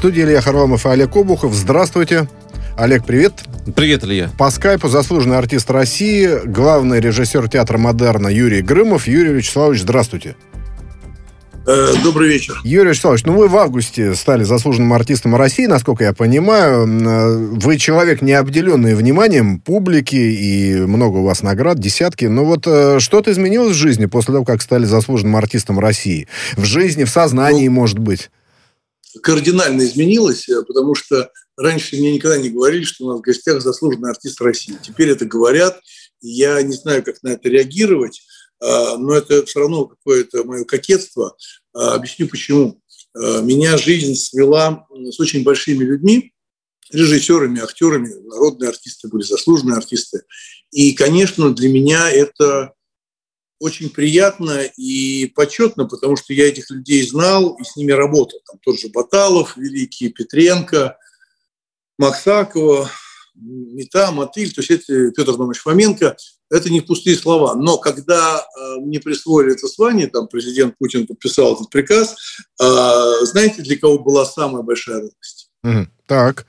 студии Илья Харламов и Олег Обухов. Здравствуйте. Олег, привет. Привет, Илья. По скайпу заслуженный артист России, главный режиссер театра «Модерна» Юрий Грымов. Юрий Вячеславович, здравствуйте. Э, добрый вечер. Юрий Вячеславович, ну вы в августе стали заслуженным артистом России, насколько я понимаю. Э, вы человек, не обделенный вниманием публики, и много у вас наград, десятки. Но вот э, что-то изменилось в жизни после того, как стали заслуженным артистом России? В жизни, в сознании, ну, может быть? Кардинально изменилось, потому что раньше мне никогда не говорили, что у нас в гостях заслуженный артист России. Теперь это говорят. Я не знаю, как на это реагировать. А, но это все равно какое-то мое кокетство. А, объясню почему. Меня жизнь свела с очень большими людьми, режиссерами, актерами, народные артисты были, заслуженные артисты. И, конечно, для меня это очень приятно и почетно, потому что я этих людей знал и с ними работал. Там тот же Баталов, Великий, Петренко, Максакова, Мета, Мотыль, то есть это Петр Иванович Фоменко, это не пустые слова. Но когда э, мне присвоили это звание, там президент Путин подписал этот приказ, э, знаете, для кого была самая большая радость? Mm, так.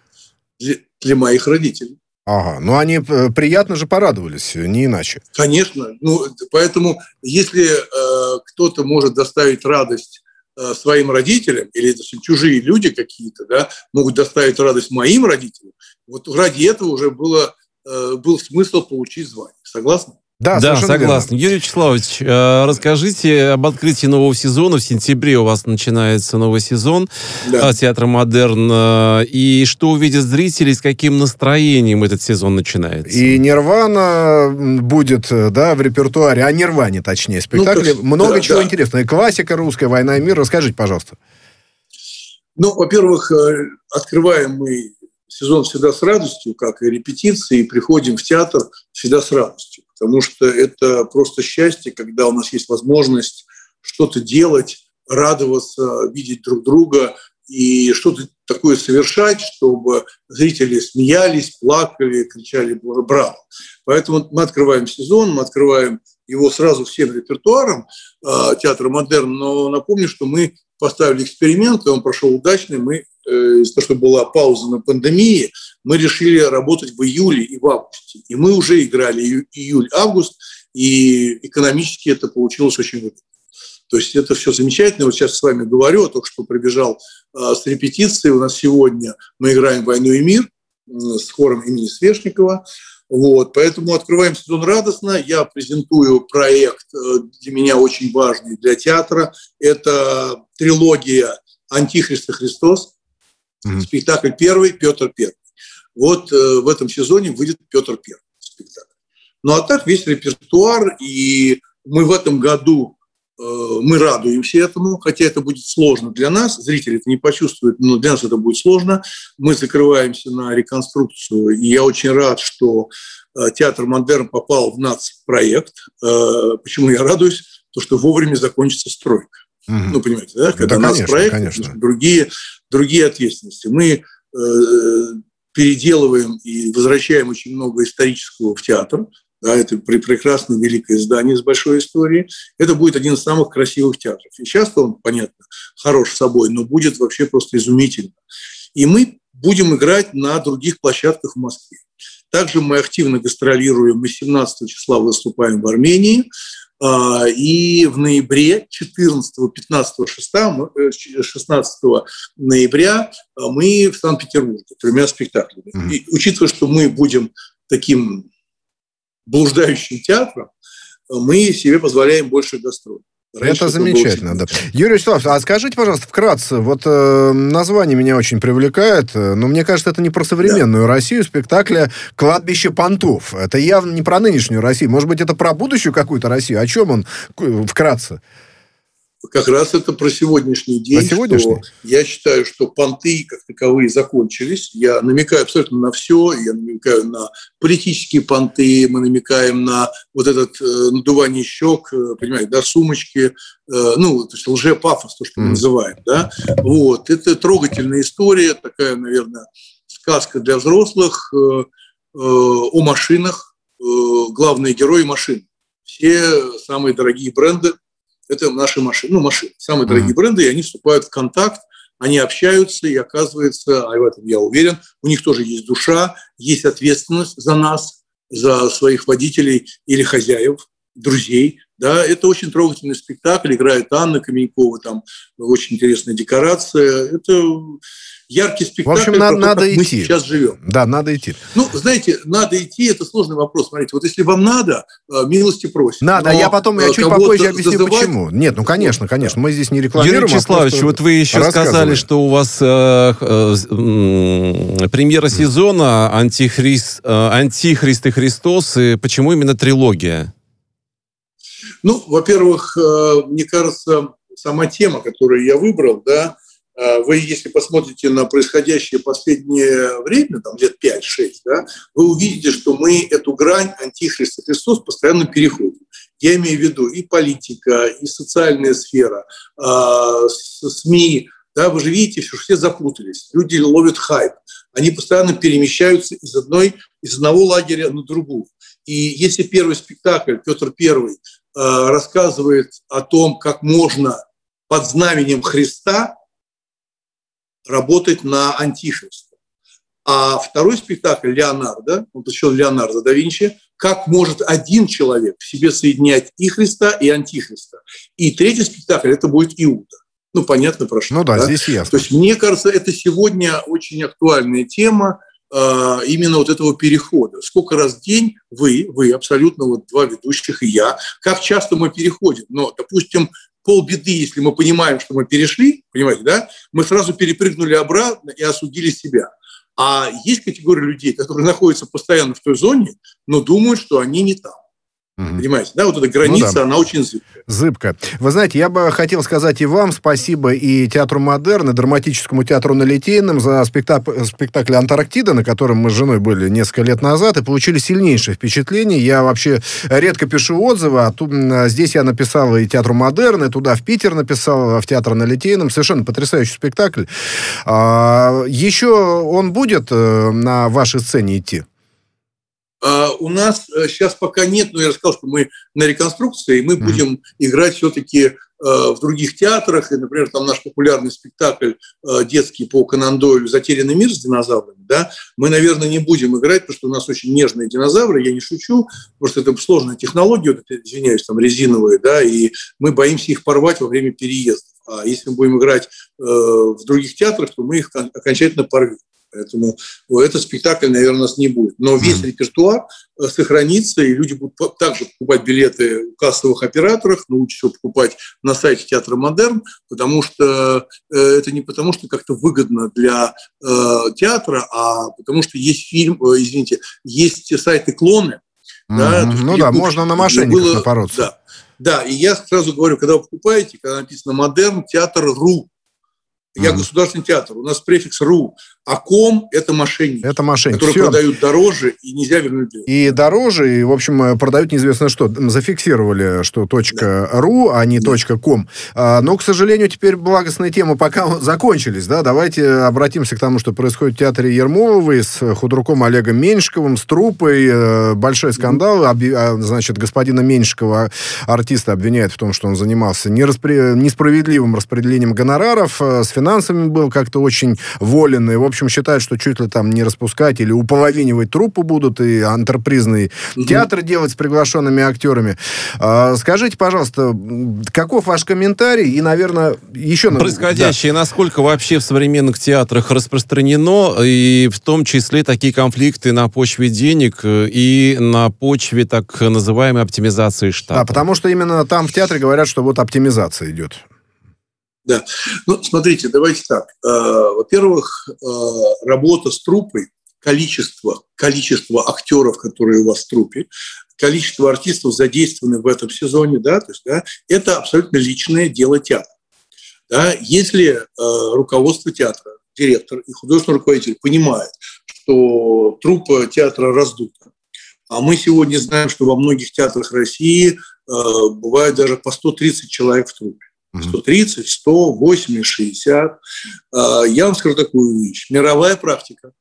Для, для моих родителей. Ага, ну они э, приятно же порадовались, не иначе. Конечно, ну поэтому если э, кто-то может доставить радость Э, своим родителям, или это чужие люди какие-то, да, могут доставить радость моим родителям, вот ради этого уже было, э, был смысл получить звание. Согласны? Да, да согласен. Верно. Юрий Вячеславович, э, расскажите об открытии нового сезона. В сентябре у вас начинается новый сезон да. Э, театра «Модерн». Э, и что увидят зрители, с каким настроением этот сезон начинается? И «Нирвана» будет да, в репертуаре, а «Нирване», точнее, спектакле. Ну, Много да, чего да. интересного. И классика русская, «Война и мир». Расскажите, пожалуйста. Ну, во-первых, открываем мы сезон всегда с радостью, как и репетиции, и приходим в театр всегда с радостью потому что это просто счастье, когда у нас есть возможность что-то делать, радоваться, видеть друг друга и что-то такое совершать, чтобы зрители смеялись, плакали, кричали «Браво!». Поэтому мы открываем сезон, мы открываем его сразу всем репертуаром э, театра «Модерн», но напомню, что мы поставили эксперимент, и он прошел удачно, мы из-за того, что была пауза на пандемии, мы решили работать в июле и в августе. И мы уже играли июль-август, и экономически это получилось очень выгодно. То есть это все замечательно. Вот сейчас с вами говорю, только что прибежал э, с репетицией. У нас сегодня мы играем «Войну и мир» с хором имени Свешникова. Вот, поэтому открываем сезон радостно. Я презентую проект э, для меня очень важный для театра. Это трилогия «Антихрист и Христос». Mm-hmm. Спектакль первый, Петр первый. Вот э, в этом сезоне выйдет Петр первый спектакль. Ну а так весь репертуар, и мы в этом году э, мы радуемся этому, хотя это будет сложно для нас, зрители это не почувствуют, но для нас это будет сложно. Мы закрываемся на реконструкцию, и я очень рад, что э, театр «Модерн» попал в нацпроект. Э, почему я радуюсь? То, что вовремя закончится стройка. Угу. Ну, понимаете, да? Когда да, конечно, проект, конечно. другие, другие ответственности. Мы э, переделываем и возвращаем очень много исторического в театр. Да, это прекрасное великое здание с большой историей. Это будет один из самых красивых театров. И часто он, понятно, хорош собой, но будет вообще просто изумительно. И мы будем играть на других площадках в Москве. Также мы активно гастролируем. Мы 17 числа выступаем в Армении. А, и в ноябре, 14, 15, 16 ноября а, мы в Санкт-Петербурге тремя спектаклями. Mm-hmm. И учитывая, что мы будем таким блуждающим театром, мы себе позволяем больше гастролей. Раньше это замечательно, да. Юрий Вячеславович, а скажите, пожалуйста, вкратце, вот э, название меня очень привлекает, э, но мне кажется, это не про современную да. Россию спектакля «Кладбище понтов». Это явно не про нынешнюю Россию. Может быть, это про будущую какую-то Россию? О чем он вкратце? Как раз это про сегодняшний день. Про сегодняшний? Что я считаю, что понты как таковые закончились. Я намекаю абсолютно на все. Я намекаю на политические понты, мы намекаем на вот этот э, надувание щек, э, понимаете, да, сумочки, э, ну, то есть лжепафос, то, что мы называем, да. Вот. Это трогательная история, такая, наверное, сказка для взрослых э, э, о машинах. Э, главные герои машин. Все самые дорогие бренды – это наши машины, ну, машины, самые дорогие бренды, и они вступают в контакт они общаются, и оказывается, а в этом я уверен, у них тоже есть душа, есть ответственность за нас, за своих водителей или хозяев, друзей. Да, это очень трогательный спектакль, играет Анна Каменькова, там очень интересная декорация. Это яркий спектакль, в общем, на, надо идти. мы сейчас живем. Да, надо идти. Ну, знаете, надо идти, это сложный вопрос. Смотрите, вот если вам надо, э, милости просим. Надо, а я потом, я чуть попозже объясню, зазывать... почему. Нет, ну, конечно, конечно, мы здесь не рекламируем. Юрий Вячеславович, а вот вы еще сказали, что у вас э, э, премьера сезона «Антихрист, э, «Антихрист и Христос», и почему именно трилогия? Ну, во-первых, э, мне кажется, сама тема, которую я выбрал, да, э, вы, если посмотрите на происходящее последнее время, там лет 5-6, да, вы увидите, что мы эту грань антихрист и Христос постоянно переходим. Я имею в виду и политика, и социальная сфера, э, СМИ, да, вы же видите, что все запутались, люди ловят хайп, они постоянно перемещаются из, одной, из одного лагеря на другую. И если первый спектакль, Петр Первый, Э, рассказывает о том, как можно под знаменем Христа работать на антихриста. А второй спектакль Леонардо, он посвящен Леонардо да Винчи, как может один человек в себе соединять и Христа, и антихриста. И третий спектакль – это будет Иуда. Ну, понятно про что. Ну да, да, здесь ясно. То есть, мне кажется, это сегодня очень актуальная тема – а, именно вот этого перехода. Сколько раз в день вы, вы абсолютно вот два ведущих и я, как часто мы переходим. Но, допустим, полбеды, если мы понимаем, что мы перешли, понимаете, да, мы сразу перепрыгнули обратно и осудили себя. А есть категория людей, которые находятся постоянно в той зоне, но думают, что они не там. Угу. Понимаете, да, вот эта граница, ну, да. она очень зыбкая. Зыбкая. Вы знаете, я бы хотел сказать и вам спасибо, и Театру Модерн, и Драматическому театру на Литейном за спектакль, спектакль «Антарктида», на котором мы с женой были несколько лет назад, и получили сильнейшее впечатление. Я вообще редко пишу отзывы, а тут, здесь я написал и Театру Модерн, и туда в Питер написал, в Театр на Литейном. Совершенно потрясающий спектакль. А, еще он будет э, на вашей сцене идти? А у нас сейчас э, пока нет, но я рассказал, что мы на реконструкции, и мы будем играть все-таки э, в других театрах. И, например, там наш популярный спектакль э, детский по Конан Дойлю «Затерянный мир» с динозаврами. Да? Мы, наверное, не будем играть, потому что у нас очень нежные динозавры, я не шучу, просто это сложная технология, вот извиняюсь, там резиновые, да, и мы боимся их порвать во время переезда. А если мы будем играть э, в других театрах, то мы их окончательно порвем. Поэтому этот спектакль, наверное, у нас не будет. Но весь репертуар э, сохранится, и люди будут также покупать билеты у кассовых операторов, научатся покупать на сайте Театра Модерн, потому что э, это не потому, что как-то выгодно для э, театра, а потому что есть фильм, извините, есть сайты-клоны. Mm-hmm. Ну да, можно на мошенников было, напороться. Да, да, и я сразу говорю, когда вы покупаете, когда написано «Модерн», театр.ру, я mm-hmm. государственный театр, у нас префикс РУ, а ком – это мошенники. Это мошенники. Которые Все. продают дороже, и нельзя вернуть деньги. И дороже, и, в общем, э, продают неизвестно что. Зафиксировали, что точка да. .ру, а не да. точка .ком. А, но, к сожалению, теперь благостные темы пока закончились. Да? Давайте обратимся к тому, что происходит в театре Ермоловой с худруком Олегом Меньшиковым, с трупой. Э, большой скандал. Mm-hmm. Значит, господина Меньшикова артиста обвиняют в том, что он занимался нераспри... несправедливым распределением гонораров, э, с финансами был как-то очень волен, и, в общем, считают, что чуть ли там не распускать или уполовинивать труппу будут, и антрепризный угу. театр делать с приглашенными актерами. А, скажите, пожалуйста, каков ваш комментарий? И, наверное, еще... Происходящее, да. насколько вообще в современных театрах распространено, и в том числе такие конфликты на почве денег и на почве так называемой оптимизации штата? Да, потому что именно там в театре говорят, что вот оптимизация идет. Да. Ну, смотрите, давайте так. Э, во-первых, э, работа с трупой, количество, количество актеров, которые у вас в трупе, количество артистов, задействованных в этом сезоне, да, то есть, да, это абсолютно личное дело театра. Да, если э, руководство театра, директор и художественный руководитель понимает, что труппа театра раздута, а мы сегодня знаем, что во многих театрах России э, бывает даже по 130 человек в трупе. 130, 100, 80, 60. Я вам скажу такую вещь. Мировая практика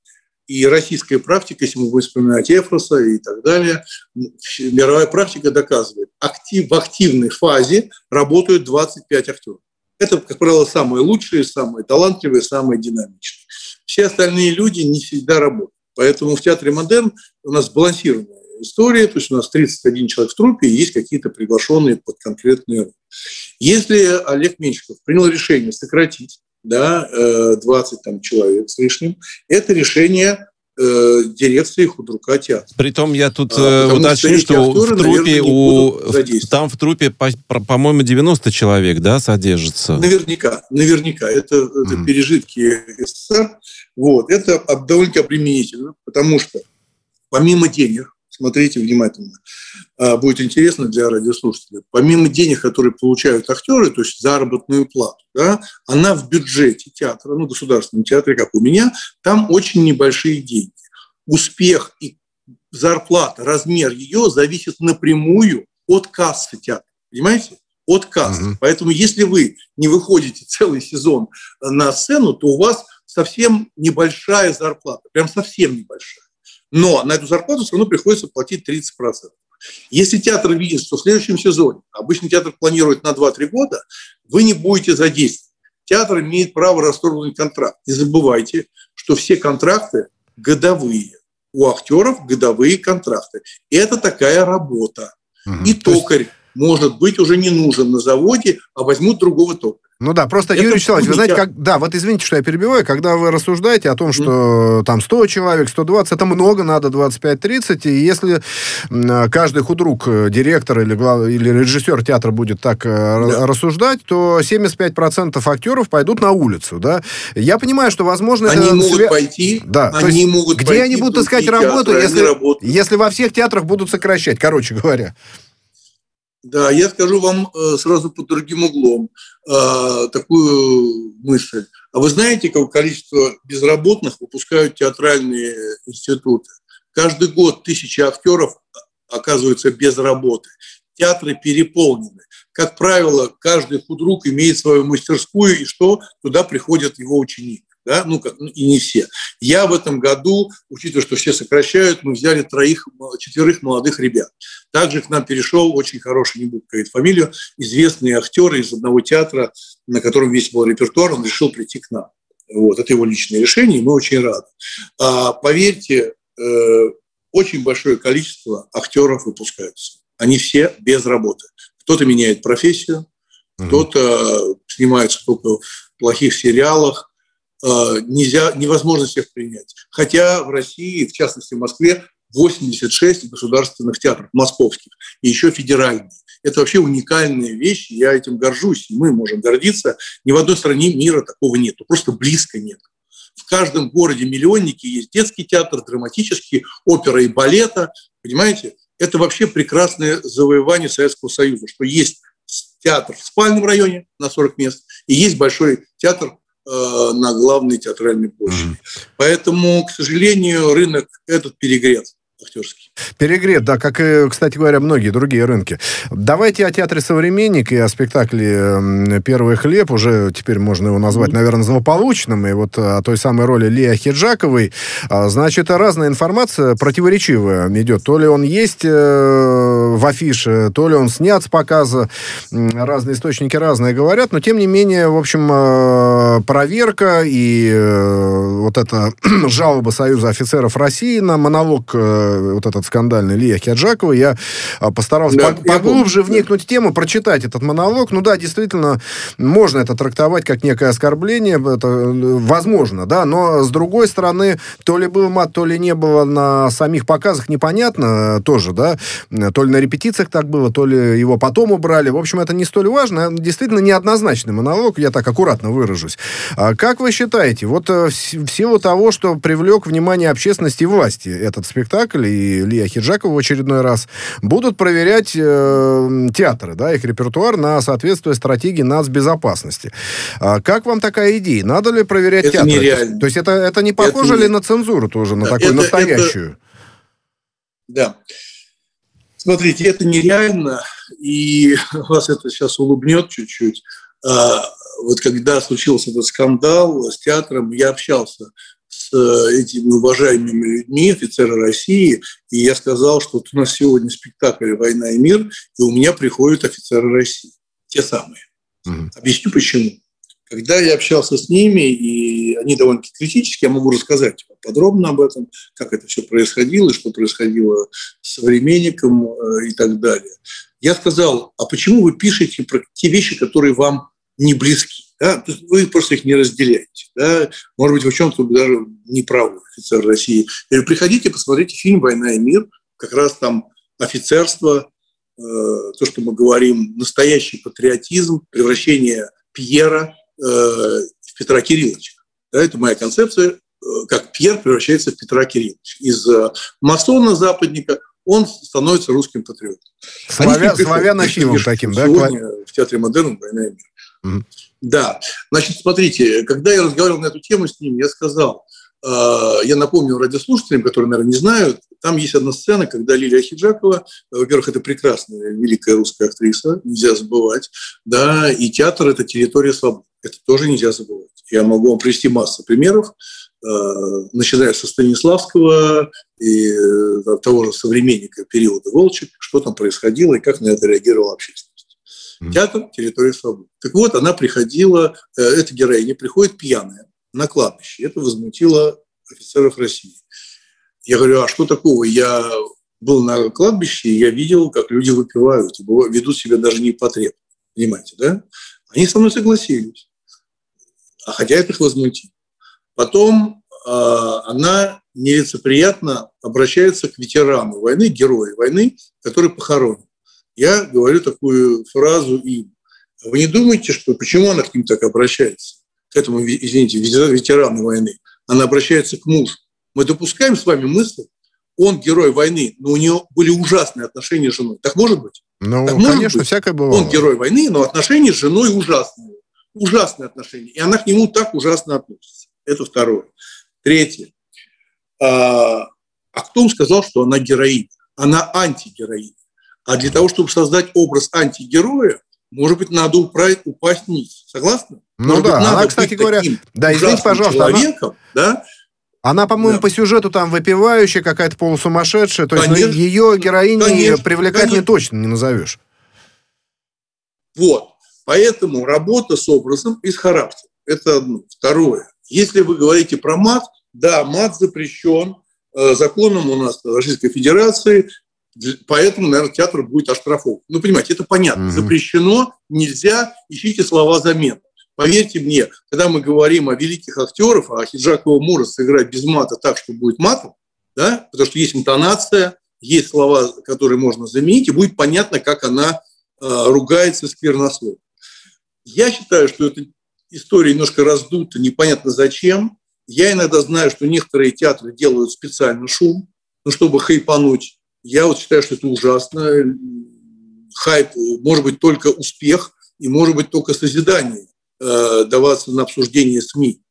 и российская практика, если мы будем вспоминать Эфроса и так далее, мировая практика доказывает, актив, в активной фазе работают 25 актеров. Это, как правило, самые лучшие, самые талантливые, самые динамичные. Все остальные люди не всегда работают. Поэтому в театре «Модерн» у нас балансированная история, то есть у нас 31 человек в трупе, и есть какие-то приглашенные под конкретные роли. Если Олег Меньшиков принял решение сократить да, 20 э, там, человек с лишним, это решение э, дирекции худрука театра. Притом я тут а, э, уточню, что, актеры, в трупе наверное, у там в трупе, по, по-моему, 90 человек, да, содержится. Наверняка, наверняка. Это, mm. это пережитки СССР. Вот. Это довольно обременительно, потому что помимо денег, смотрите внимательно, а, будет интересно для радиослушателей. Помимо денег, которые получают актеры, то есть заработную плату, да, она в бюджете театра, ну, государственном театре, как у меня, там очень небольшие деньги. Успех и зарплата, размер ее зависит напрямую от кассы театра. Понимаете? От кассы. Угу. Поэтому если вы не выходите целый сезон на сцену, то у вас совсем небольшая зарплата, прям совсем небольшая. Но на эту зарплату все равно приходится платить 30%. Если театр видит, что в следующем сезоне, обычно театр планирует на 2-3 года, вы не будете задействованы. Театр имеет право расторгнуть контракт. Не забывайте, что все контракты годовые. У актеров годовые контракты. Это такая работа. Угу. И токарь может быть уже не нужен на заводе, а возьмут другого токаря. Ну да, просто, это Юрий Вячеславович, вы знаете, как, да, вот извините, что я перебиваю, когда вы рассуждаете о том, что mm. там 100 человек, 120, это много, надо 25-30, и если каждый худрук, э, директор или, глав, или режиссер театра будет так э, да. рассуждать, то 75% актеров пойдут на улицу, да. Я понимаю, что, возможно, они это... могут пойти, да, они могут где пойти, они будут искать работу, если, если во всех театрах будут сокращать, короче говоря. Да, я скажу вам э, сразу под другим углом э, такую мысль. А вы знаете, какое количество безработных выпускают театральные институты? Каждый год тысячи актеров оказываются без работы. Театры переполнены. Как правило, каждый худрук имеет свою мастерскую, и что? Туда приходит его ученик да, ну, как, ну, и не все. Я в этом году, учитывая, что все сокращают, мы взяли троих, четверых молодых ребят. Также к нам перешел очень хороший, не буду говорить фамилию, известный актер из одного театра, на котором весь был репертуар, он решил прийти к нам. Вот, это его личное решение, и мы очень рады. А, поверьте, э, очень большое количество актеров выпускаются. Они все без работы. Кто-то меняет профессию, кто-то снимается только в плохих сериалах, Э, нельзя, невозможно всех принять. Хотя в России, в частности в Москве, 86 государственных театров московских и еще федеральные. Это вообще уникальная вещь, я этим горжусь, и мы можем гордиться. Ни в одной стране мира такого нет, просто близко нет. В каждом городе миллионники есть детский театр, драматический, опера и балета. Понимаете? Это вообще прекрасное завоевание Советского Союза, что есть театр в спальном районе на 40 мест, и есть большой театр на главной театральной площади. Поэтому, к сожалению, рынок этот перегрет актерский. Перегрет, да, как и, кстати говоря, многие другие рынки. Давайте о театре «Современник» и о спектакле «Первый хлеб». Уже теперь можно его назвать, наверное, злополучным. И вот о той самой роли Лии Хиджаковой. А, значит, разная информация противоречивая идет. То ли он есть э, в афише, то ли он снят с показа. Разные источники разные говорят. Но, тем не менее, в общем, э, проверка и э, вот эта жалоба Союза офицеров России на монолог вот этот скандальный Лия Хиджакова, я а, постарался да, поглубже вникнуть в тему, прочитать этот монолог. Ну да, действительно, можно это трактовать как некое оскорбление, это возможно, да, но с другой стороны, то ли был мат, то ли не было на самих показах, непонятно тоже, да, то ли на репетициях так было, то ли его потом убрали. В общем, это не столь важно. Действительно, неоднозначный монолог, я так аккуратно выражусь. А как вы считаете, вот э, в силу того, что привлек внимание общественности и власти этот спектакль, и Лия Хиджакова в очередной раз, будут проверять э, театры, да, их репертуар на соответствие стратегии нацбезопасности. А как вам такая идея? Надо ли проверять это театры? Нереально. То есть это, это не похоже это ли не... на цензуру тоже, на да, такую это, настоящую? Это... Да. Смотрите, это нереально, и вас это сейчас улыбнет чуть-чуть. А, вот когда случился этот скандал с театром, я общался с э, этими уважаемыми людьми, офицеры России, и я сказал, что вот у нас сегодня спектакль «Война и мир», и у меня приходят офицеры России, те самые. Угу. Объясню почему. Когда я общался с ними, и они довольно-таки критически, я могу рассказать подробно об этом, как это все происходило, что происходило с современником э, и так далее. Я сказал, а почему вы пишете про те вещи, которые вам не близки? Да? Вы просто их не разделяете. Да? Может быть, вы в чем-то даже не правы, офицер России. Я говорю, приходите, посмотрите фильм «Война и мир», как раз там офицерство, э, то, что мы говорим, настоящий патриотизм, превращение Пьера э, в Петра Кирилловича. Да, это моя концепция, э, как Пьер превращается в Петра Кирилловича. Из э, масона-западника он становится русским патриотом. Славя, славянофилом таким, да? Сегодня в Театре Модерн «Война и мир». Да. Значит, смотрите, когда я разговаривал на эту тему с ним, я сказал, э, я напомню радиослушателям, которые, наверное, не знают, там есть одна сцена, когда Лилия Хиджакова, во-первых, это прекрасная, великая русская актриса, нельзя забывать, да, и театр – это территория свободы, это тоже нельзя забывать. Я могу вам привести массу примеров, э, начиная со Станиславского и э, того же современника периода Волчек, что там происходило и как на это реагировала общественность. Театр – территория свободы. Так вот, она приходила, э, эта героиня приходит пьяная на кладбище. Это возмутило офицеров России. Я говорю, а что такого? Я был на кладбище, и я видел, как люди выпивают, ведут себя даже не потреб. Понимаете, да? Они со мной согласились. А хотя это их возмутило. Потом э, она нелицеприятно обращается к ветерану войны, герою войны, который похоронен я говорю такую фразу им. Вы не думаете, что почему она к ним так обращается? К этому, извините, ветерану войны. Она обращается к мужу. Мы допускаем с вами мысль, он герой войны, но у него были ужасные отношения с женой. Так может быть? Ну, так конечно, быть? всякое бывало. Он герой войны, но отношения с женой ужасные. Ужасные отношения. И она к нему так ужасно относится. Это второе. Третье. А, а кто сказал, что она героиня? Она антигероиня. А для того, чтобы создать образ антигероя, может быть, надо упасть, упасть вниз. Согласны? Ну может да, быть, надо она, кстати говоря, да, извините, пожалуйста, человеком, она... да, она, по-моему, да. по сюжету там выпивающая, какая-то полусумасшедшая. То конечно, есть ну, ее героиней конечно, привлекательной конечно. точно не назовешь. Вот. Поэтому работа с образом и с характером. Это одно. Второе. Если вы говорите про мат, да, мат запрещен э, законом у нас Российской Федерации. Поэтому, наверное, театр будет оштрафован. Ну, понимаете, это понятно. Угу. Запрещено, нельзя, ищите слова замен. Поверьте мне, когда мы говорим о великих актерах, а Хиджакова Мура сыграть без мата так, что будет матом, да, потому что есть интонация, есть слова, которые можно заменить, и будет понятно, как она э, ругается сквернословно. Я считаю, что эта история немножко раздута, непонятно зачем. Я иногда знаю, что некоторые театры делают специально шум, ну, чтобы хайпануть я вот считаю, что это ужасно. Хайп может быть только успех и может быть только созидание э, даваться на обсуждение СМИ.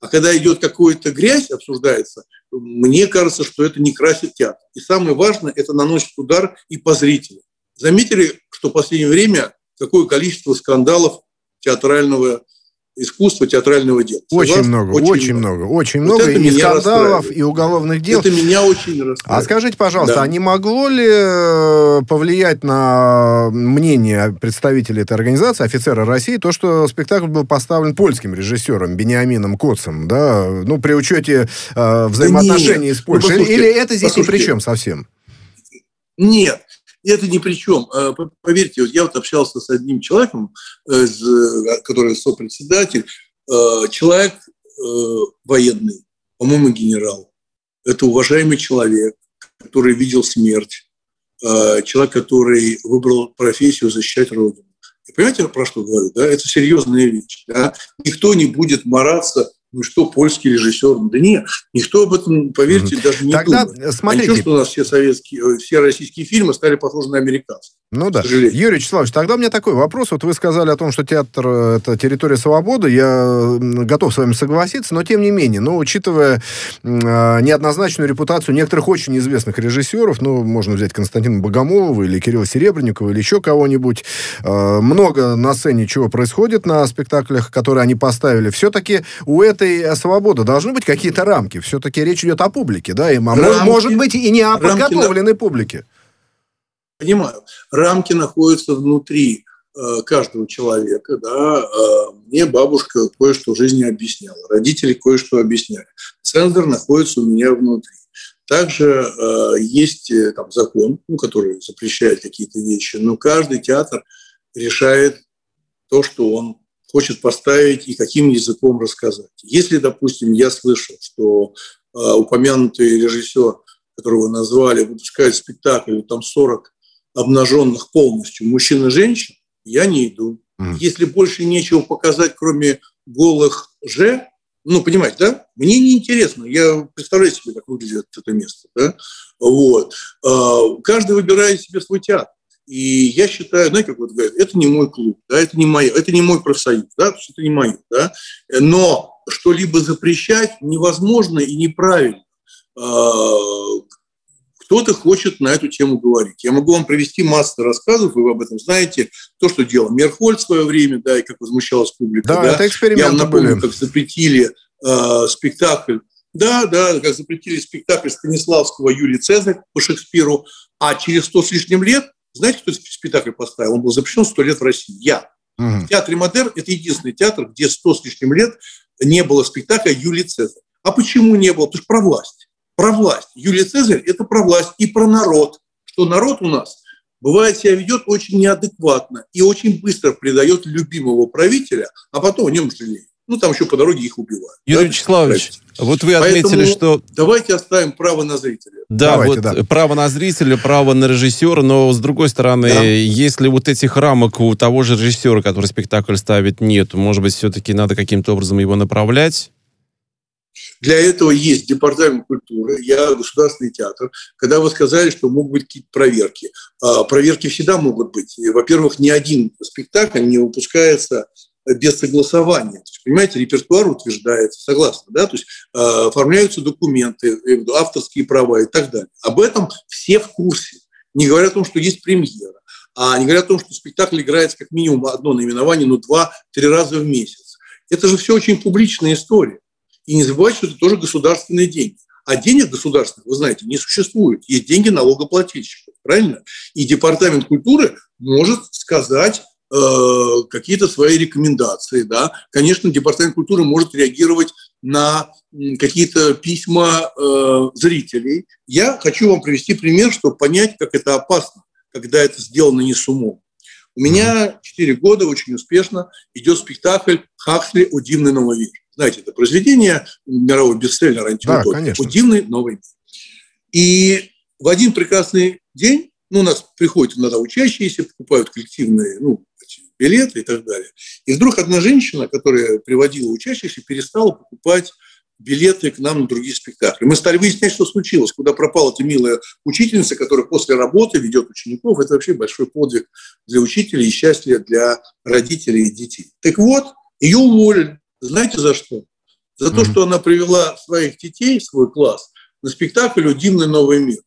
А когда идет какая-то грязь, обсуждается, мне кажется, что это не красит театр. И самое важное, это наносит удар и по зрителю. Заметили, что в последнее время какое количество скандалов театрального искусства театрального дела. Очень Согласны? много, очень, очень много. очень вот много и скандалов, и уголовных дел. Это меня очень расстраивает. А скажите, пожалуйста, да. а не могло ли э, повлиять на мнение представителей этой организации, офицера России, то, что спектакль был поставлен польским режиссером Бениамином Коцем, да, ну, при учете э, взаимоотношений да с Польшей? Ну, или это здесь ни при чем совсем? Нет, и это ни при чем. Э, поверьте, вот я вот общался с одним человеком, э, который сопредседатель, э, человек военный, по-моему, генерал. Это уважаемый человек, который видел смерть, человек, который выбрал профессию защищать Родину. И понимаете, про что говорю? Да? Это серьезная вещь. Да? Никто не будет мараться ну что, польский режиссер? Да нет, никто об этом, поверьте, mm-hmm. даже не Тогда, думает. смотрите... А ничего, что у нас все советские, все российские фильмы стали похожи на американские. Ну да. Юрий Вячеславович, тогда у меня такой вопрос. Вот вы сказали о том, что театр – это территория свободы. Я готов с вами согласиться, но тем не менее, ну, учитывая э, неоднозначную репутацию некоторых очень известных режиссеров, ну, можно взять Константина Богомолова или Кирилла Серебренникова или еще кого-нибудь, э, много на сцене чего происходит на спектаклях, которые они поставили. Все-таки у этой свободы должны быть какие-то рамки. Все-таки речь идет о публике, да, и, рамки, может быть, и не о подготовленной рамки, публике. Понимаю. Рамки находятся внутри э, каждого человека, да, э, мне бабушка кое-что в жизни объясняла, родители кое-что объясняли. Центр находится у меня внутри. Также э, есть э, там, закон, ну, который запрещает какие-то вещи, но каждый театр решает то, что он хочет поставить и каким языком рассказать. Если, допустим, я слышал, что э, упомянутый режиссер, которого назвали, выпускает спектакль, там 40 обнаженных полностью мужчин и женщин, я не иду. Mm. Если больше нечего показать, кроме голых же, ну, понимаете, да? Мне неинтересно. Я представляю себе, как выглядит это место. Да? Вот. А, каждый выбирает себе свой театр. И я считаю, знаете, как вот говорят, это не мой клуб, да, это не мое, это не мой профсоюз, да, это не мое, да. Но что-либо запрещать невозможно и неправильно. А, кто-то хочет на эту тему говорить. Я могу вам привести массу рассказов, вы об этом знаете. То, что делал Мерхольд в свое время, да, и как возмущалась публика. Да, да. это эксперименты Я вам напомню, были. как запретили э, спектакль да, да, как запретили спектакль Станиславского Юлий Цезарь по Шекспиру, а через сто с лишним лет, знаете, кто спектакль поставил? Он был запрещен сто лет в России. Я. Угу. В театре Модерн – это единственный театр, где сто с лишним лет не было спектакля Юлий Цезарь. А почему не было? Потому что про власть про власть. Юлий Цезарь – это про власть и про народ. Что народ у нас бывает себя ведет очень неадекватно и очень быстро предает любимого правителя, а потом о нем жалеет. Ну, там еще по дороге их убивают. Юрий да? Вячеславович, вот вы отметили, Поэтому что... Давайте оставим право на зрителя. Да, давайте, вот да. право на зрителя, право на режиссера, но, с другой стороны, да. если вот этих рамок у того же режиссера, который спектакль ставит, нет, может быть, все-таки надо каким-то образом его направлять? Для этого есть департамент культуры, я государственный театр. Когда вы сказали, что могут быть какие-то проверки, а, проверки всегда могут быть. Во-первых, ни один спектакль не выпускается без согласования. То есть, понимаете, репертуар утверждается, согласно, да, то есть э, оформляются документы, авторские права и так далее. Об этом все в курсе. Не говоря о том, что есть премьера, а не говоря о том, что спектакль играется как минимум одно наименование, ну, два-три раза в месяц. Это же все очень публичная история. И не забывайте, что это тоже государственные деньги. А денег государственных, вы знаете, не существует. Есть деньги налогоплательщиков, правильно? И Департамент культуры может сказать э, какие-то свои рекомендации. Да? Конечно, Департамент культуры может реагировать на какие-то письма э, зрителей. Я хочу вам привести пример, чтобы понять, как это опасно, когда это сделано не с умом. У меня 4 года очень успешно идет спектакль «Хаксли. О дивный новый мир». Знаете, это произведение мировой бестселлер антиутопия. Да, конечно. «О дивный новый мир». И в один прекрасный день ну, у нас приходят иногда учащиеся, покупают коллективные ну, билеты и так далее. И вдруг одна женщина, которая приводила учащихся, перестала покупать билеты к нам на другие спектакли. Мы стали выяснять, что случилось, куда пропала эта милая учительница, которая после работы ведет учеников. Это вообще большой подвиг для учителей и счастье для родителей и детей. Так вот, ее уволили. Знаете за что? За то, что она привела своих детей, свой класс, на спектакль «Удивный новый мир».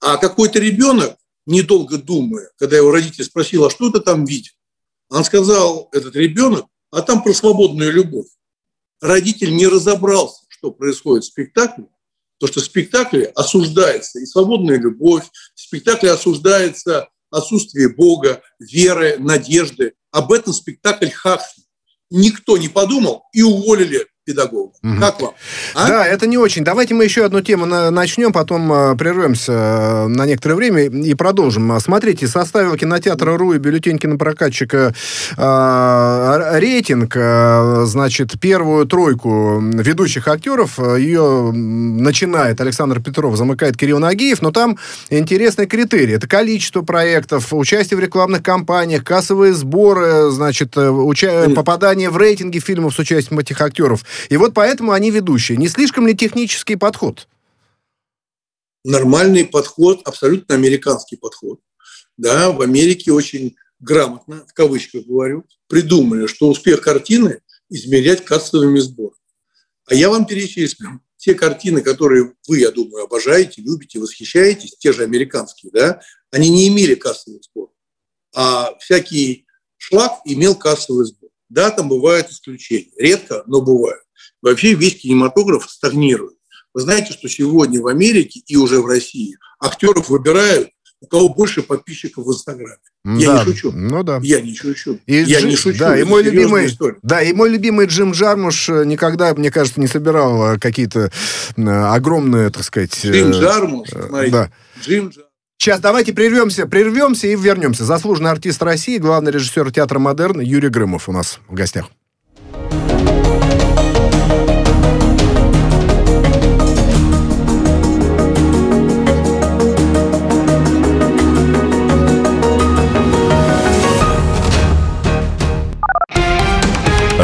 А какой-то ребенок, недолго думая, когда его родители спросили, а что ты там видел? Он сказал, этот ребенок, а там про свободную любовь родитель не разобрался, что происходит в спектакле, то что в спектакле осуждается и свободная любовь, в спектакле осуждается отсутствие Бога, веры, надежды. Об этом спектакль Хаксли. Никто не подумал и уволили педагогов. Угу. Как вам? А? Да, это не очень. Давайте мы еще одну тему на начнем, потом э, прервемся э, на некоторое время и продолжим. Смотрите, составил кинотеатр РУ и бюллетень кинопрокатчика э, рейтинг, э, значит, первую тройку ведущих актеров. Ее начинает Александр Петров, замыкает Кирилл Нагиев, но там интересный критерий. Это количество проектов, участие в рекламных кампаниях, кассовые сборы, значит, э, уча- попадание в рейтинги фильмов с участием этих актеров. И вот поэтому они ведущие. Не слишком ли технический подход? Нормальный подход, абсолютно американский подход. Да, в Америке очень грамотно, в кавычках говорю, придумали, что успех картины измерять кассовыми сборами. А я вам перечислю те картины, которые вы, я думаю, обожаете, любите, восхищаетесь, те же американские, да, они не имели кассовых сборов. А всякий шлак имел кассовый сбор. Да, там бывают исключения. Редко, но бывают. Вообще весь кинематограф стагнирует. Вы знаете, что сегодня в Америке и уже в России актеров выбирают у кого больше подписчиков в Инстаграме. Да. Я не шучу. Ну да. Я не шучу. И я Джи- не шучу. Да, и Это мой серьезная любимый, история. да, и мой любимый Джим Джармуш э, никогда, мне кажется, не собирал э, какие-то э, огромные, так сказать... Джим Джармуш, смотрите. да. Джим Джармуш. Сейчас давайте прервемся, прервемся и вернемся. Заслуженный артист России, главный режиссер театра «Модерн» Юрий Грымов у нас в гостях.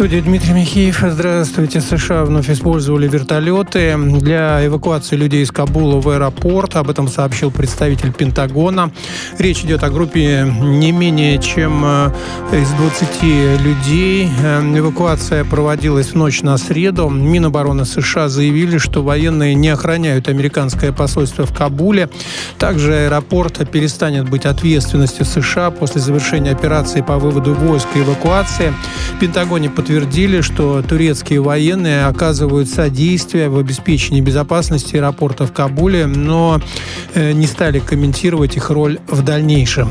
Студии Дмитрий Михеев. Здравствуйте. США вновь использовали вертолеты для эвакуации людей из Кабула в аэропорт. Об этом сообщил представитель Пентагона. Речь идет о группе не менее чем э, из 20 людей. Э, Эвакуация проводилась в ночь на среду. Минобороны США заявили, что военные не охраняют американское посольство в Кабуле. Также аэропорт перестанет быть ответственностью США после завершения операции по выводу войск и эвакуации. В Пентагоне подтвердили, что турецкие военные оказывают содействие в обеспечении безопасности аэропорта в Кабуле, но э, не стали комментировать их роль в дальнейшем.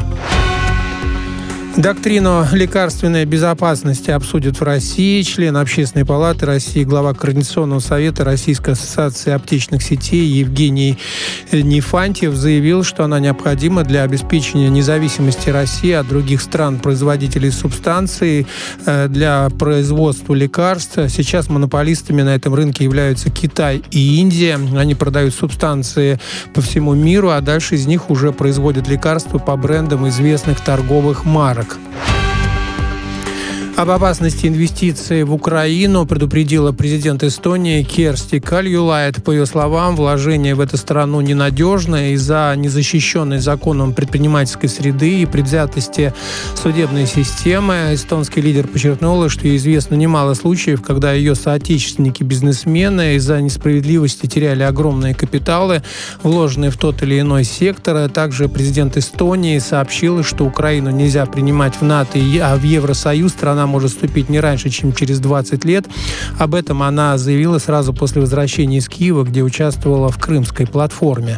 Доктрину лекарственной безопасности обсудят в России. Член Общественной палаты России, глава Координационного совета Российской ассоциации аптечных сетей Евгений Нефантьев заявил, что она необходима для обеспечения независимости России от других стран-производителей субстанций э, для производства лекарств. Сейчас монополистами на этом рынке являются Китай и Индия. Они продают субстанции по всему миру, а дальше из них уже производят лекарства по брендам известных торговых марок. 嗯。Об опасности инвестиций в Украину предупредила президент Эстонии Керсти Кальюлайт. По ее словам, вложения в эту страну ненадежны из-за незащищенной законом предпринимательской среды и предвзятости судебной системы. Эстонский лидер подчеркнул, что известно немало случаев, когда ее соотечественники-бизнесмены из-за несправедливости теряли огромные капиталы, вложенные в тот или иной сектор. Также президент Эстонии сообщил, что Украину нельзя принимать в НАТО, а в Евросоюз страна может вступить не раньше, чем через 20 лет. Об этом она заявила сразу после возвращения из Киева, где участвовала в Крымской платформе.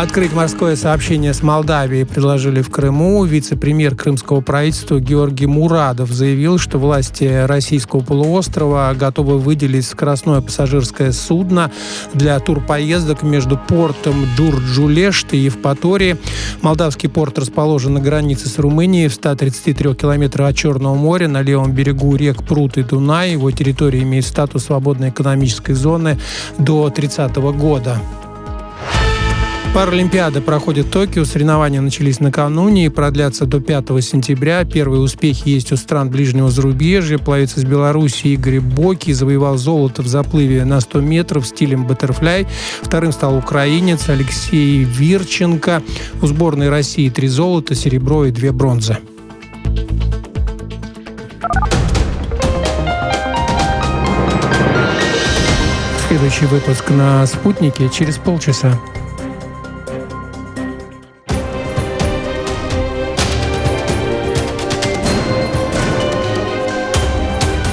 Открыть морское сообщение с Молдавией предложили в Крыму. Вице-премьер крымского правительства Георгий Мурадов заявил, что власти российского полуострова готовы выделить скоростное пассажирское судно для турпоездок между портом Джурджулешт и Евпаторией. Молдавский порт расположен на границе с Румынией в 133 километрах от Черного моря на левом берегу рек Прут и Дунай. Его территория имеет статус свободной экономической зоны до 30 года. Паралимпиада проходит в Токио. Соревнования начались накануне и продлятся до 5 сентября. Первые успехи есть у стран ближнего зарубежья. Пловец из Беларуси Игорь Боки завоевал золото в заплыве на 100 метров стилем баттерфляй. Вторым стал украинец Алексей Вирченко. У сборной России три золота, серебро и две бронзы. Следующий выпуск на «Спутнике» через полчаса.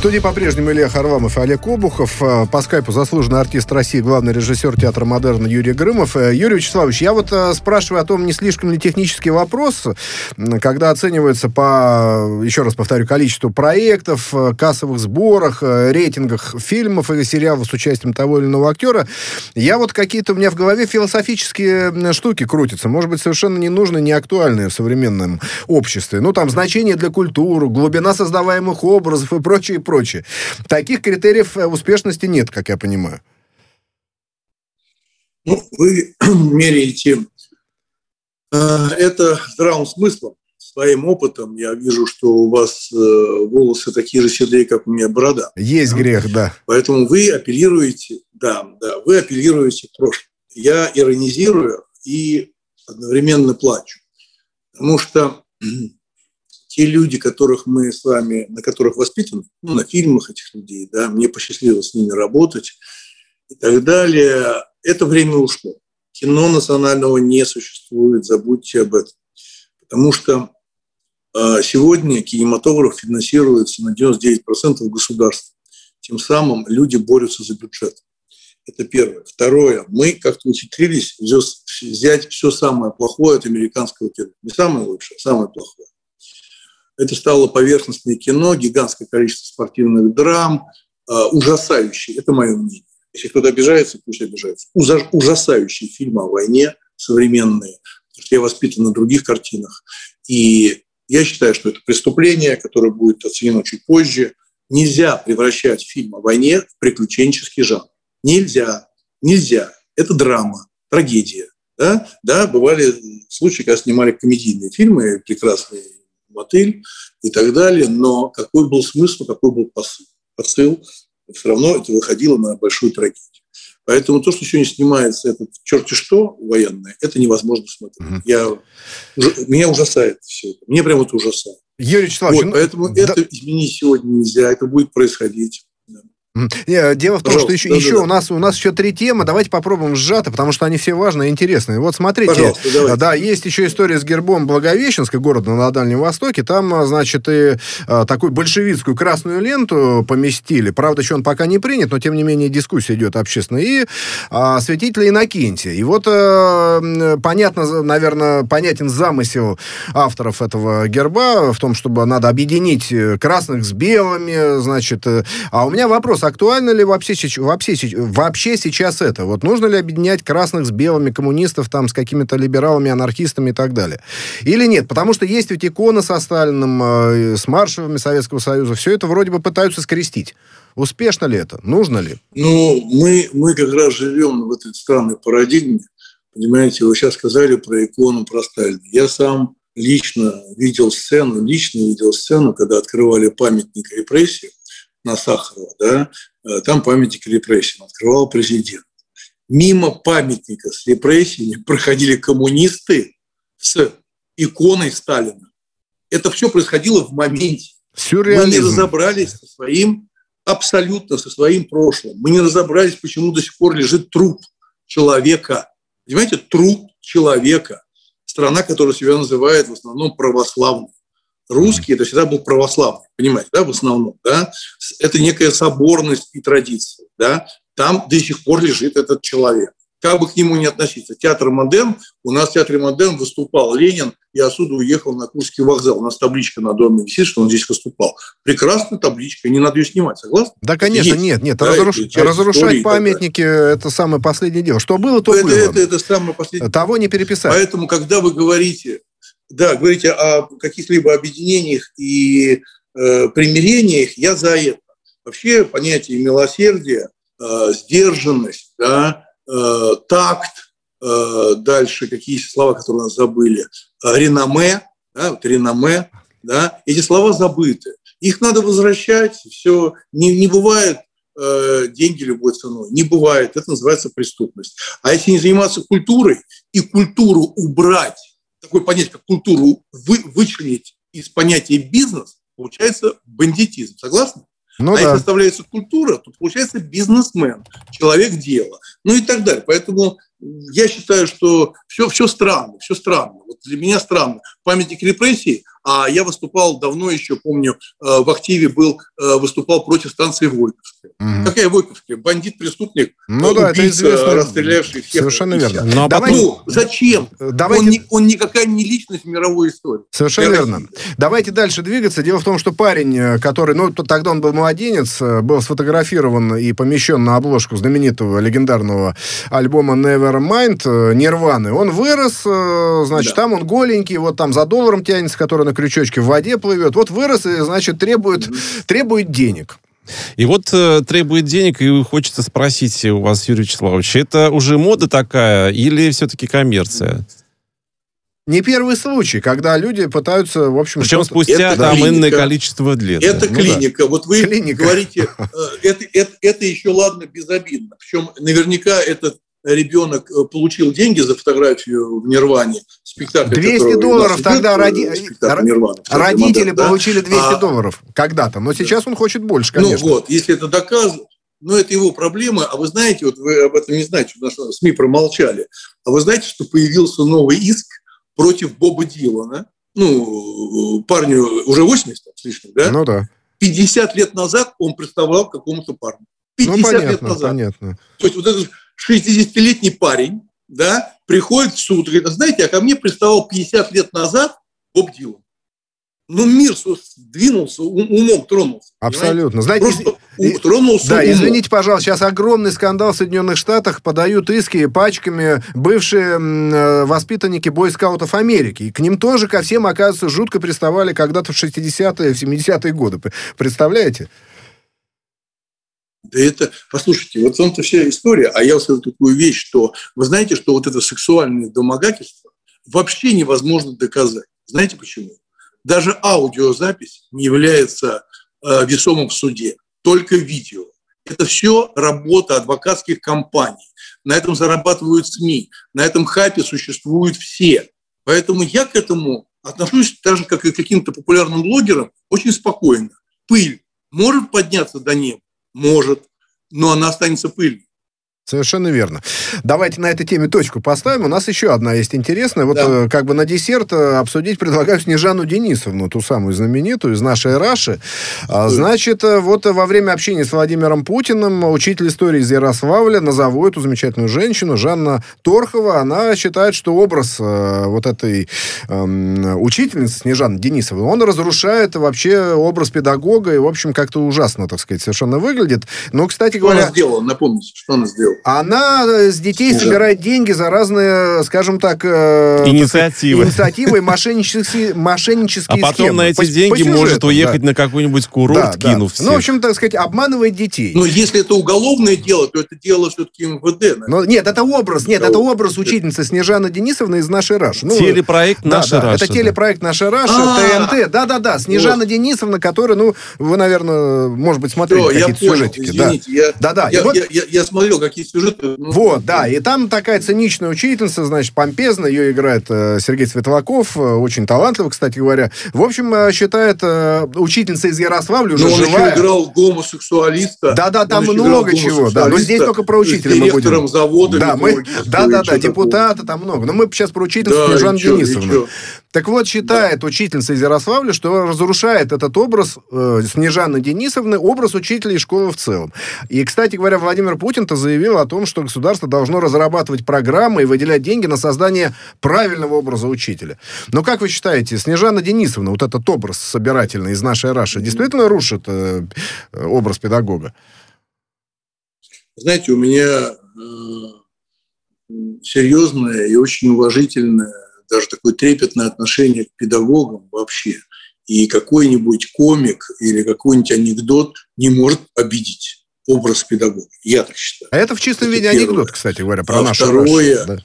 Студии по-прежнему Илья Харламов и Олег Обухов. Э, По скайпу заслуженный артист России, главный режиссер театра «Модерн» Юрий Грымов. Э, Юрий Вячеславович, я вот э, спрашиваю о том, не слишком ли технический вопрос, когда оценивается по, еще раз повторю, количеству проектов, кассовых сборах, рейтингах фильмов и сериалов с участием того или иного актера. Я вот какие-то у меня в голове философические штуки крутятся, может быть, совершенно ненужные, не актуальные в современном обществе. Ну, там, значение для культуры, глубина создаваемых образов и прочее, прочее. Таких критериев э, успешности нет, как я понимаю. Ну, вы меряете э, это здравым смыслом, своим опытом я вижу, что у вас э, волосы такие же седые, как у меня борода. Есть грех, да. Поэтому вы апеллируете, да, да, вы апеллируете к прошлому. Я иронизирую и одновременно плачу. Потому что те люди, которых мы с вами, на которых воспитаны, ну, на фильмах этих людей, да, мне посчастливилось с ними работать и так далее, это время ушло. Кино национального не существует, забудьте об этом. Потому что э, сегодня кинематограф финансируется на 99% государством. Тем самым люди борются за бюджет. Это первое. Второе. Мы как-то ухитрились взять все самое плохое от американского кино. Не самое лучшее, а самое плохое. Это стало поверхностное кино, гигантское количество спортивных драм, э, ужасающее. Это мое мнение. Если кто-то обижается, пусть обижается. Ужасающие фильмы о войне современные, я воспитан на других картинах. И я считаю, что это преступление, которое будет оценено чуть позже. Нельзя превращать фильм о войне в приключенческий жанр. Нельзя. Нельзя. Это драма, трагедия. Да, да бывали случаи, когда снимали комедийные фильмы, прекрасный мотыль и так далее, но какой был смысл, какой был посыл? Посыл все равно это выходило на большую трагедию. Поэтому то, что сегодня снимается этот черти что военное, это невозможно смотреть. Угу. Я, меня ужасает все это. Мне прямо это ужасает. Юрий Вячеславович, вот, ну, поэтому да... это изменить сегодня нельзя, это будет происходить. Дело в том, Пожалуйста, что еще, да, еще да, У, нас, у нас еще три темы. Давайте попробуем сжато, потому что они все важные и интересные. Вот смотрите, да, есть еще история с гербом Благовещенска, города на Дальнем Востоке. Там, а, значит, и а, такую большевистскую красную ленту поместили. Правда, еще он пока не принят, но тем не менее дискуссия идет общественная. И а, святителя Иннокентия. И вот а, понятно, наверное, понятен замысел авторов этого герба в том, чтобы надо объединить красных с белыми, значит. Э, а у меня вопрос вопрос, актуально ли вообще, вообще, вообще сейчас это? Вот нужно ли объединять красных с белыми, коммунистов там с какими-то либералами, анархистами и так далее? Или нет? Потому что есть ведь икона со Сталиным, э, с маршевыми Советского Союза. Все это вроде бы пытаются скрестить. Успешно ли это? Нужно ли? Ну, мы, мы как раз живем в этой странной парадигме. Понимаете, вы сейчас сказали про икону, про Сталина. Я сам лично видел сцену, лично видел сцену, когда открывали памятник репрессий на Сахарова, да, э, там памятник репрессиям открывал президент. Мимо памятника с репрессиями проходили коммунисты с иконой Сталина. Это все происходило в моменте. Сюрреализм. Мы не разобрались со своим, абсолютно со своим прошлым. Мы не разобрались, почему до сих пор лежит труп человека. Понимаете, труп человека. Страна, которая себя называет в основном православной русский это всегда был православный, понимаете, да, в основном, да, это некая соборность и традиция, да, там до сих пор лежит этот человек. Как бы к нему не относиться. Театр Модерн, у нас в Театре Модерн выступал Ленин, я отсюда уехал на Курский вокзал. У нас табличка на доме висит, что он здесь выступал. Прекрасная табличка, не надо ее снимать, согласен? Да, конечно, есть. нет, нет. Да, Разруш... Разрушать памятники – это самое последнее дело. Что было, то это, было. Это, это самое последнее. Того не переписать. Поэтому, когда вы говорите, да, говорите о каких-либо объединениях и э, примирениях, я за это. Вообще понятие милосердия, э, сдержанность, да, э, такт, э, дальше какие слова, которые у нас забыли, э, реноме, да, вот реноме, да, эти слова забыты. Их надо возвращать, все, не, не бывает э, деньги любой ценой, не бывает, это называется преступность. А если не заниматься культурой и культуру убрать такое понятие, как культуру, вы, вычленить из понятия бизнес, получается бандитизм. Согласны? Ну, а да. если оставляется культура, то получается бизнесмен, человек дела, ну и так далее. Поэтому я считаю, что все, все странно, все странно. Вот для меня странно. Памятник репрессий, а я выступал давно еще, помню, э, в активе был, э, выступал против станции Войковская. Угу. Какая Войковская? Бандит, преступник, ну, да, убийца, это известно. расстрелявший всех. Совершенно верно. Но Давай... Ну, зачем? Давайте... Он, не, он никакая не личность в мировой истории. Совершенно верно. Давайте дальше двигаться. Дело в том, что парень, э, который, ну, тогда он был младенец, был сфотографирован и помещен на обложку знаменитого легендарного альбома Nevermind Нирваны. Он вырос, значит, да. там он голенький, вот там за долларом тянется, который на крючочке в воде плывет. Вот вырос и, значит, требует, требует денег. И вот э, требует денег, и хочется спросить у вас, Юрий Вячеславович, это уже мода такая или все-таки коммерция? не первый случай, когда люди пытаются, в общем, Причем спустя Это там клиника. иное количество лет. Это Ну да. клиника. Вот вы Клиника. говорите, э, это, это, это еще ладно, безобидно. Причем наверняка этот ребенок э, получил деньги за фотографию в Нирване. Спектакль, 200 который у долларов тогда э, спектакль р- «Нирвана». Родители модерн, да? получили 200 А, долларов когда-то, но сейчас он хочет больше, конечно. Ну вот, если это доказано, ну это его проблема. А вы знаете, вот вы об этом не знаете, потому что СМИ промолчали. А вы знаете, что появился новый иск против Боба Дилана? Ну, парню уже 80 там, с лишним, да? Ну да. 50 лет назад он представлял какому-то парню. 50 Ну лет понятно, назад. понятно. То есть вот этот 60-летний парень, да, приходит в суд говорит, «А знаете, а ко мне приставал 50 лет назад Боб Дилан. Ну, мир со- двинулся, ум- умом тронулся. Абсолютно. понимаете? Знаете, Просто ум- тронулся Да, умом. извините, пожалуйста, сейчас огромный скандал в Соединенных Штатах, подают иски пачками бывшие э, воспитанники бойскаутов Америки. И к ним тоже ко всем, оказывается, жутко приставали когда-то в 60-е, в 70-е годы. Представляете? Да это, послушайте, вот в том-то вся история. А я скажу такую вещь, что вы знаете, что вот это сексуальное домогательство вообще невозможно доказать. Знаете почему? Даже аудиозапись не является э, весомым в суде, только видео. Это все работа адвокатских компаний. На этом зарабатывают СМИ, на этом хайпе существуют все. Поэтому я к этому отношусь так же, как и к каким-то популярным блогерам, очень спокойно. Пыль может подняться до неба? Может, но она останется пылью. Совершенно верно. Давайте на этой теме точку поставим. У нас еще одна есть интересная. Вот Да. э, как бы на десерт э, обсудить предлагаю Снежану Денисовну, ту самую знаменитую из нашей Раши. А, Значит, э, вот во время общения с Владимиром Путиным учитель истории из Ярославля назову эту замечательную женщину, Жанна Торхова. Она считает, что образ вот этой эм, учительницы Снежаны Денисовны, он разрушает вообще образ педагога и, в общем, как-то ужасно, так сказать, совершенно выглядит. Но, кстати Что говоря... она сделала? Напомните, что она сделала? Она э, с детей Ужас. собирает деньги за разные, скажем так... э, Инициативы. Инициативы и мошеннические, А мошеннические потом схемы. на эти По- по деньги сюжету, может да. уехать на какой-нибудь курорт, Да, да. кинув всех. Ну, в общем, так сказать, обманывает детей. Но если это уголовное дело, то это дело все-таки МВД. наверное. Но, нет, это образ, нет, Да, это вот. образ учительницы Снежаны Денисовны из «Нашей Раши». Ну, Телепроект да, «Наша да, Раша», это да. телепроект «Наша Раша», А. ТНТ. Да-да-да, Снежана Денисовна, которая, ну, вы, наверное, может быть, смотрели какие-то сюжетики. да. извините, я, Да-да, я, вот- я- я- я смотрел, какие сюжеты. ну, Вот, да, и там такая циничная учительница, значит, помпезная, ее играет э, Сергей Светлаков, э, очень талантливый, кстати говоря. В общем, э, считает учительница из Ярославля уже Но он живая. еще играл гомосексуалиста. Да-да, там много чего, да. Но здесь только про учителя мы будем. завода. Да, мы, да, да, да, депутаты там много. Но мы сейчас про учительницу Да, и Денисовну. Так вот, считает учительница из Ярославля, что разрушает этот образ э, Снежаны Денисовны, образ учителя и школы в целом. И, кстати говоря, Владимир Путин-то заявил о том, что государство должно разрабатывать программы и выделять деньги на создание правильного образа учителя. Но как вы считаете, Снежана Денисовна, вот этот образ собирательный из нашей Раши, действительно рушит э, э, образ педагога? Знаете, у меня э, серьезное и очень уважительное, даже такое трепетное отношение к педагогам вообще. И какой-нибудь комик или какой-нибудь анекдот не может обидеть образ педагога. Я так считаю. А это в чистом Это виде первое. анекдот, кстати говоря, про А нашу второе, Рашу. Да.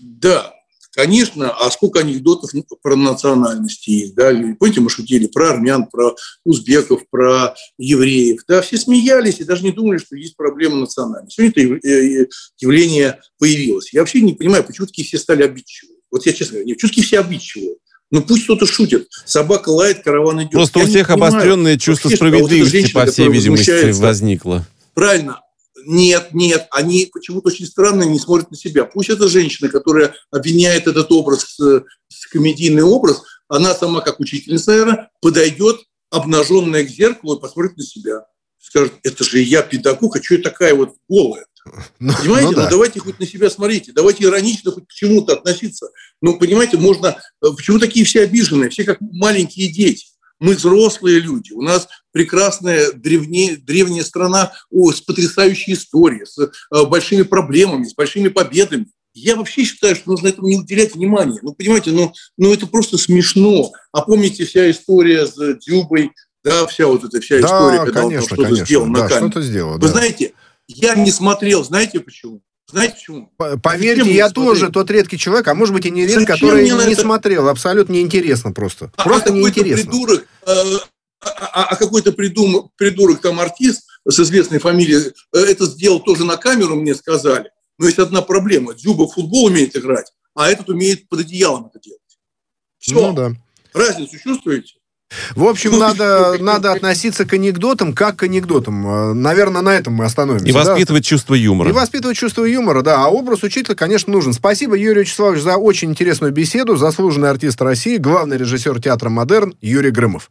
Да, конечно, а сколько анекдотов про национальности есть, да, помните, мы шутили про армян, про узбеков, про евреев, да, все смеялись и даже не думали, что есть проблема национальности. Сегодня это яв- э, явление появилось. Я вообще не понимаю, почему такие все стали обидчивые. Вот я честно говорю, такие все обидчивые? Ну пусть кто-то шутит, собака лает, караван идет. Просто Я у всех понимаю обостренное чувство вообще, справедливости, женщина, по всей видимости, возникло. Правильно. Нет, нет, они почему-то очень странно не смотрят на себя. Пусть эта женщина, которая обвиняет этот образ, комедийный образ, она сама, как учительница, наверное, подойдет обнаженная к зеркалу и посмотрит на себя. Скажет, это же я педагог, а что я такая вот голая? Ну, Понимаете? ну Ну, да. давайте хоть на себя смотрите, давайте иронично хоть к чему-то относиться. Ну, понимаете, можно... э, Почему такие все обиженные? Все как маленькие дети. Мы взрослые люди. У нас прекрасная древне, древняя страна о, с потрясающей историей, с э, большими проблемами, с большими победами. Я вообще считаю, что нужно этому не уделять внимания. Ну, понимаете, ну, ну это просто смешно. А помните вся история с Дюбой, да, вся вот эта вся история, Да, когда он там конечно, что-то конечно. сделал на Да, камеру. что-то сделал, Вы да. знаете, я не смотрел, знаете почему? Знаете почему? Поверьте, я тоже тот редкий человек, а может быть и не редкий, который не это... смотрел. Абсолютно неинтересно просто. А, просто а неинтересно. Придурок, э, а, а, а какой-то придум, придурок там артист с известной фамилией э, это сделал тоже на камеру, мне сказали. Но есть одна проблема. Дзюба в футбол умеет играть, а этот умеет под одеялом это делать. Все. Ну, да. Разницу чувствуете? В общем, надо, надо относиться к анекдотам как к анекдотам. Э, наверное, на этом мы остановимся. И воспитывать да? чувство юмора. И воспитывать чувство юмора, да. А образ учителя, конечно, нужен. Спасибо, Юрий Вячеславович, за очень интересную беседу. Заслуженный артист России, главный режиссер театра «Модерн» Юрий Грымов.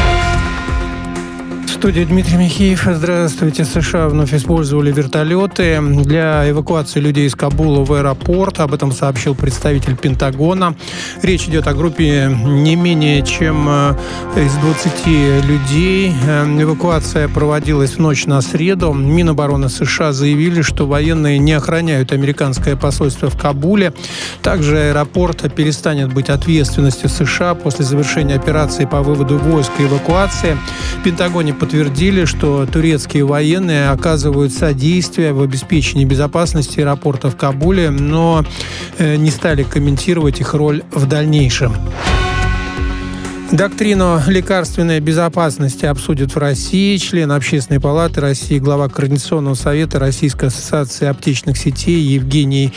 студии Дмитрий Михеев. Здравствуйте. США вновь использовали вертолеты для эвакуации людей из Кабула в аэропорт. Об этом сообщил представитель Пентагона. Речь идет о группе не менее чем э, из 20 людей. Э, эвакуация проводилась в ночь на среду. Минобороны США заявили, что военные не охраняют американское посольство в Кабуле. Также аэропорт перестанет быть ответственностью США после завершения операции по выводу войск и эвакуации. В Пентагоне подтвердили подтвердили, что турецкие военные оказывают содействие в обеспечении безопасности аэропорта в Кабуле, но э, не стали комментировать их роль в дальнейшем. Доктрину лекарственной безопасности обсудят в России. Член Общественной палаты России, глава Координационного совета Российской ассоциации аптечных сетей Евгений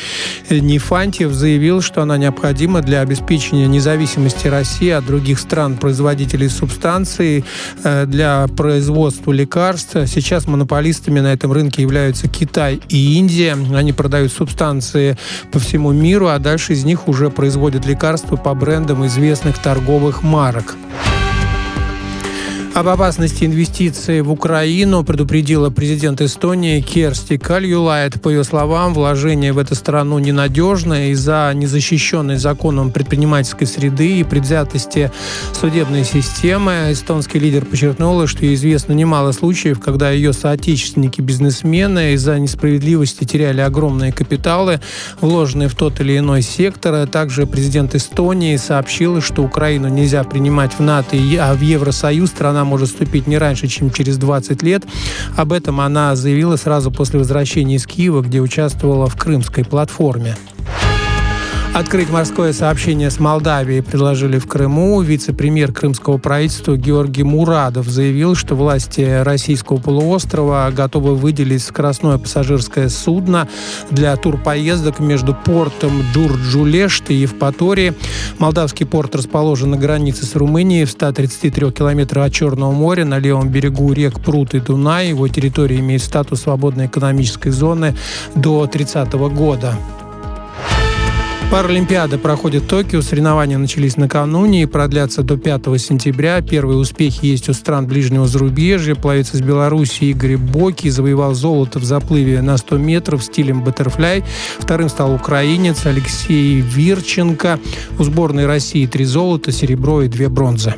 Нефантьев заявил, что она необходима для обеспечения независимости России от других стран-производителей субстанций э, для производства лекарств. Сейчас монополистами на этом рынке являются Китай и Индия. Они продают субстанции по всему миру, а дальше из них уже производят лекарства по брендам известных торговых марок. Network. Об опасности инвестиций в Украину предупредила президент Эстонии Керсти Кальюлайт. По ее словам, вложения в эту страну ненадежны из-за незащищенной законом предпринимательской среды и предвзятости судебной системы. Эстонский лидер подчеркнул, что известно немало случаев, когда ее соотечественники-бизнесмены из-за несправедливости теряли огромные капиталы, вложенные в тот или иной сектор. Также президент Эстонии сообщил, что Украину нельзя принимать в НАТО, а в Евросоюз страна может вступить не раньше, чем через 20 лет. Об этом она заявила сразу после возвращения из Киева, где участвовала в Крымской платформе. Открыть морское сообщение с Молдавией предложили в Крыму. Вице-премьер крымского правительства Георгий Мурадов заявил, что власти российского полуострова готовы выделить скоростное пассажирское судно для турпоездок между портом Джурджулешт и Евпатории. Молдавский порт расположен на границе с Румынией в 133 километрах от Черного моря на левом берегу рек Прут и Дунай. Его территория имеет статус свободной экономической зоны до 30 года. Паралимпиада проходит в Токио. Соревнования начались накануне и продлятся до 5 сентября. Первые успехи есть у стран ближнего зарубежья. Пловец из Беларуси Игорь Боки завоевал золото в заплыве на 100 метров стилем баттерфляй. Вторым стал украинец Алексей Вирченко. У сборной России три золота, серебро и две бронзы.